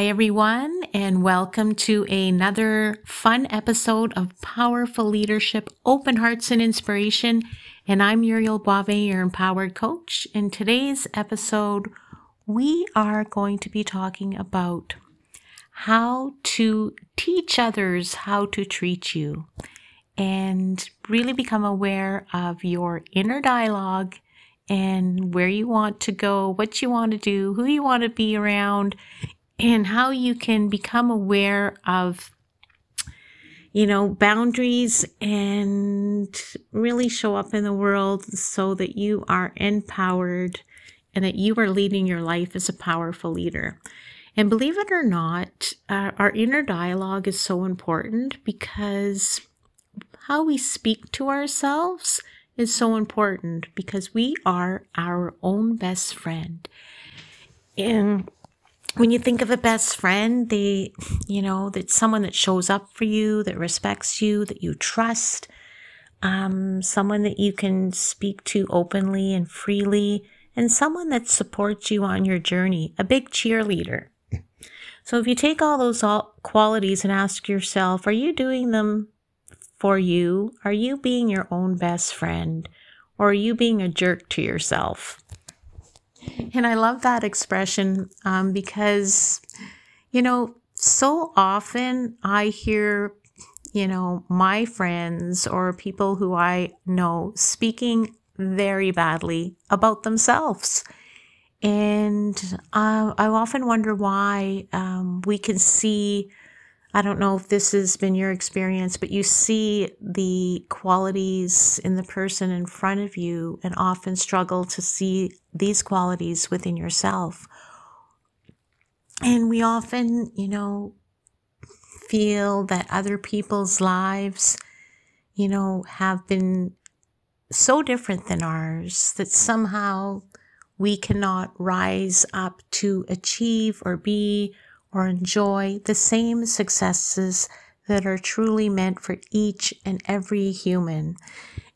Hi, everyone, and welcome to another fun episode of Powerful Leadership, Open Hearts and Inspiration. And I'm Muriel Boivin, your empowered coach. In today's episode, we are going to be talking about how to teach others how to treat you and really become aware of your inner dialogue and where you want to go, what you want to do, who you want to be around, and how you can become aware of you know boundaries and really show up in the world so that you are empowered and that you are leading your life as a powerful leader. And believe it or not uh, our inner dialogue is so important because how we speak to ourselves is so important because we are our own best friend. And when you think of a best friend, they, you know, that's someone that shows up for you, that respects you, that you trust, um, someone that you can speak to openly and freely, and someone that supports you on your journey, a big cheerleader. So if you take all those all qualities and ask yourself, are you doing them for you? Are you being your own best friend? Or are you being a jerk to yourself? And I love that expression um, because, you know, so often I hear, you know, my friends or people who I know speaking very badly about themselves. And uh, I often wonder why um, we can see I don't know if this has been your experience, but you see the qualities in the person in front of you and often struggle to see these qualities within yourself. And we often, you know, feel that other people's lives, you know, have been so different than ours that somehow we cannot rise up to achieve or be or enjoy the same successes that are truly meant for each and every human.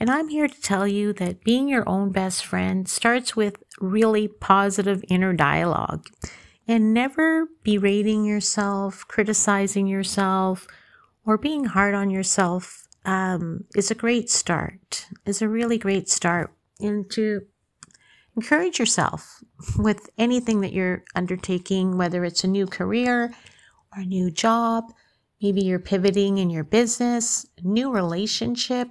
And I'm here to tell you that being your own best friend starts with really positive inner dialogue. And never berating yourself, criticizing yourself, or being hard on yourself um, is a great start, is a really great start into encourage yourself with anything that you're undertaking, whether it's a new career or a new job, maybe you're pivoting in your business, new relationship,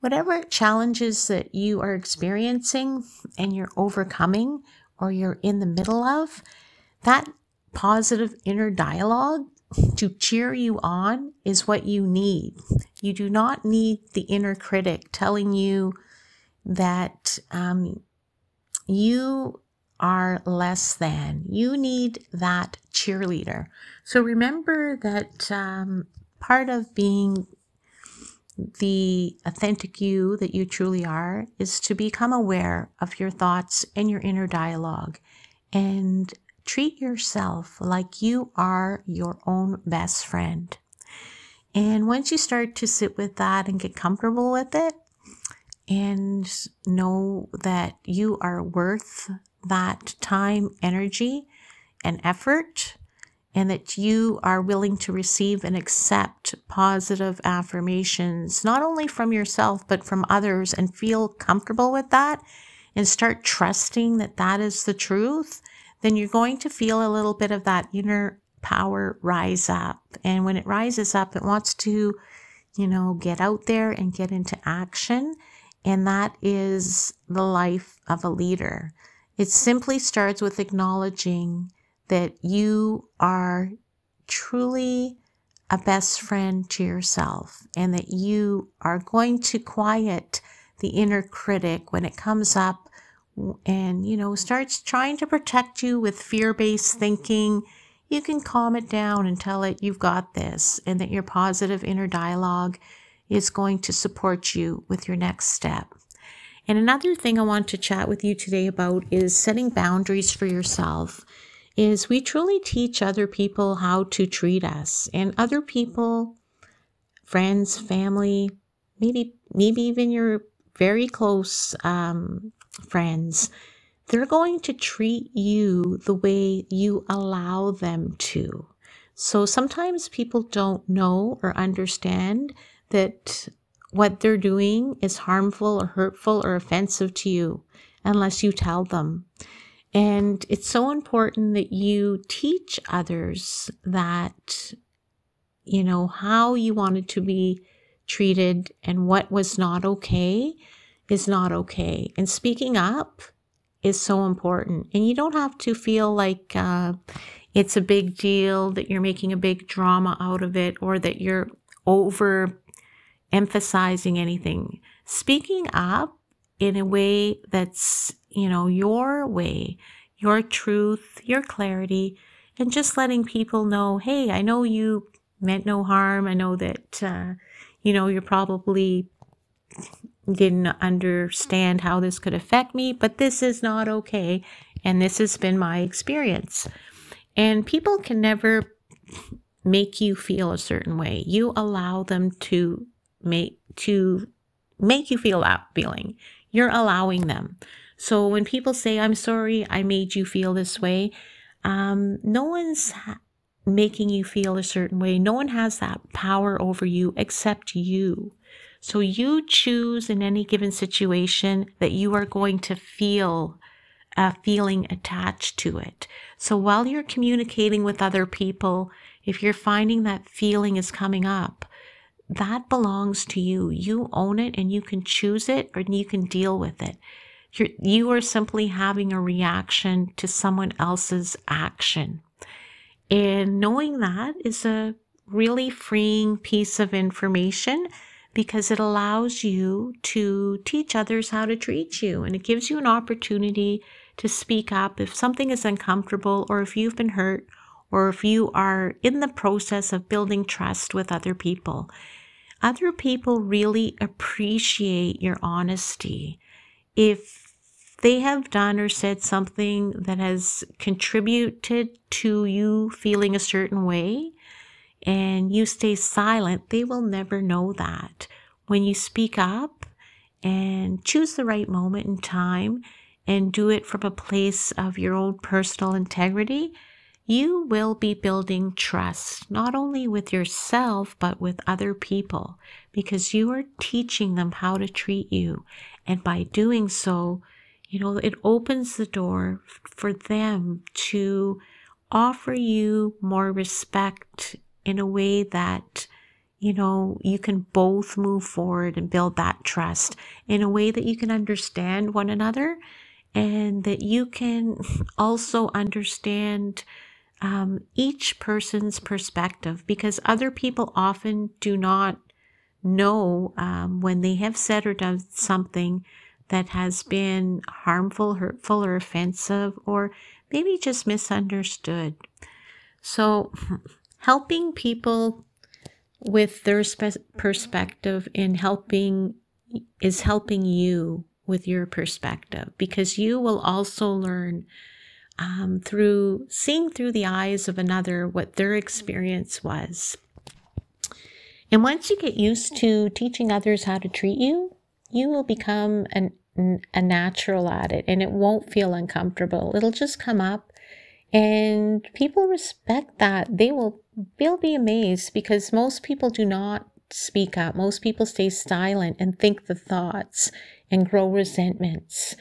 whatever challenges that you are experiencing and you're overcoming or you're in the middle of, that positive inner dialogue to cheer you on is what you need. You do not need the inner critic telling you that um, you are less than. You need that cheerleader. So remember that um, part of being the authentic you that you truly are is to become aware of your thoughts and your inner dialogue and treat yourself like you are your own best friend. And once you start to sit with that and get comfortable with it, and know that you are worth that time, energy, and effort, and that you are willing to receive and accept positive affirmations, not only from yourself, but from others, and feel comfortable with that and start trusting that that is the truth, then you're going to feel a little bit of that inner power rise up. And when it rises up, it wants to, you know, get out there and get into action and that is the life of a leader. It simply starts with acknowledging that you are truly a best friend to yourself and that you are going to quiet the inner critic when it comes up and, you know, starts trying to protect you with fear based thinking. You can calm it down and tell it you've got this and that your positive inner dialogue is going to support you with your next step. And another thing I want to chat with you today about is setting boundaries for yourself. Is we truly teach other people how to treat us and other people, friends, family, maybe maybe even your very close um, friends they're going to treat you the way you allow them to. So sometimes people don't know or understand that what they're doing is harmful or hurtful or offensive to you unless you tell them. And it's so important that you teach others that, you know, how you wanted to be treated and what was not okay is not okay. And speaking up is so important. And you don't have to feel like uh, it's a big deal, that you're making a big drama out of it, or that you're over emphasizing anything. Speaking up in a way that's, you know, your way, your truth, your clarity, and just letting people know, hey, I know you meant no harm. I know that, uh, you know, you're probably didn't understand how this could affect me, but this is not okay. And this has been my experience. And people can never make you feel a certain way. You allow them to make to make you feel that feeling. You're allowing them. So when people say, I'm sorry, I made you feel this way, um, no one's making you feel a certain way. No one has that power over you except you. So you choose in any given situation that you are going to feel a feeling attached to it. So while you're communicating with other people, if you're finding that feeling is coming up, that belongs to you. You own it and you can choose it or you can deal with it. You're, you are simply having a reaction to someone else's action. And knowing that is a really freeing piece of information because it allows you to teach others how to treat you and it gives you an opportunity to speak up if something is uncomfortable or if you've been hurt or if you are in the process of building trust with other people other people really appreciate your honesty. If they have done or said something that has contributed to you feeling a certain way and you stay silent, they will never know that. When you speak up and choose the right moment in time and do it from a place of your own personal integrity, you will be building trust, not only with yourself, but with other people, because you are teaching them how to treat you. And by doing so, you know, it opens the door for them to offer you more respect in a way that, you know, you can both move forward and build that trust in a way that you can understand one another and that you can also understand um, each person's perspective because other people often do not know um, when they have said or done something that has been harmful, hurtful, or offensive, or maybe just misunderstood. So, helping people with their spe- perspective in helping is helping you with your perspective because you will also learn um, through seeing through the eyes of another what their experience was. And once you get used to teaching others how to treat you, you will become an, a natural at it and it won't feel uncomfortable. It'll just come up and people respect that. They will they'll be amazed because most people do not speak up. Most people stay silent and think the thoughts and grow resentments.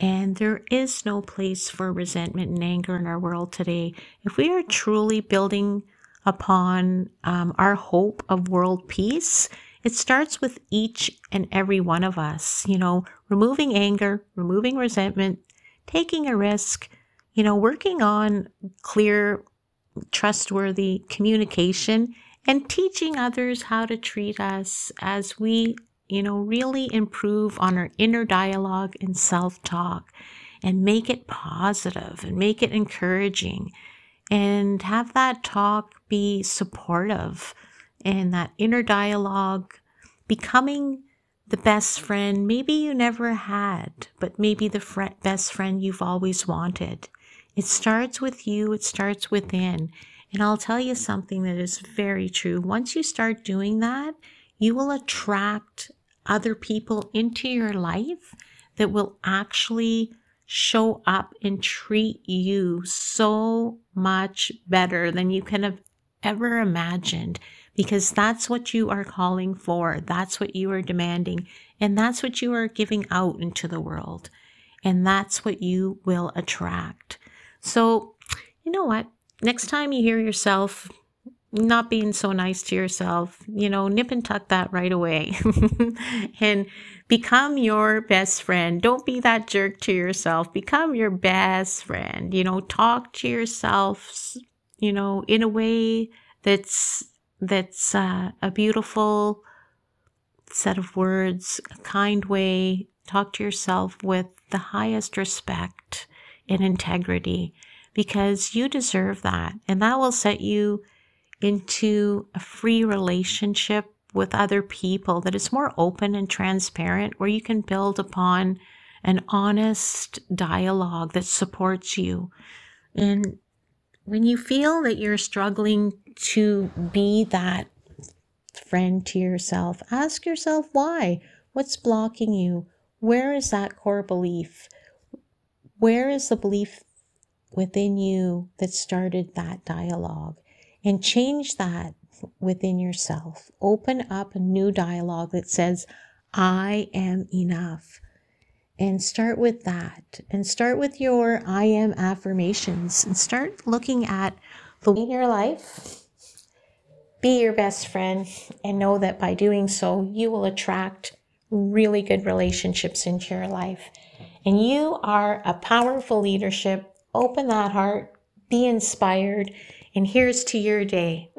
And there is no place for resentment and anger in our world today. If we are truly building upon um, our hope of world peace, it starts with each and every one of us, you know, removing anger, removing resentment, taking a risk, you know, working on clear, trustworthy communication and teaching others how to treat us as we you know, really improve on our inner dialogue and self talk and make it positive and make it encouraging and have that talk be supportive and that inner dialogue becoming the best friend maybe you never had, but maybe the fr- best friend you've always wanted. It starts with you, it starts within. And I'll tell you something that is very true. Once you start doing that, you will attract other people into your life that will actually show up and treat you so much better than you can have ever imagined because that's what you are calling for. That's what you are demanding. And that's what you are giving out into the world. And that's what you will attract. So, you know what? Next time you hear yourself not being so nice to yourself, you know, nip and tuck that right away and become your best friend. Don't be that jerk to yourself. Become your best friend. You know, talk to yourself, you know, in a way that's that's uh, a beautiful set of words, a kind way. Talk to yourself with the highest respect and integrity because you deserve that. And that will set you into a free relationship with other people that is more open and transparent, where you can build upon an honest dialogue that supports you. And when you feel that you're struggling to be that friend to yourself, ask yourself why. What's blocking you? Where is that core belief? Where is the belief within you that started that dialogue? And change that within yourself. Open up a new dialogue that says, I am enough. And start with that. And start with your I am affirmations and start looking at the in your life. Be your best friend and know that by doing so, you will attract really good relationships into your life. And you are a powerful leadership. Open that heart, be inspired, and here's to your day.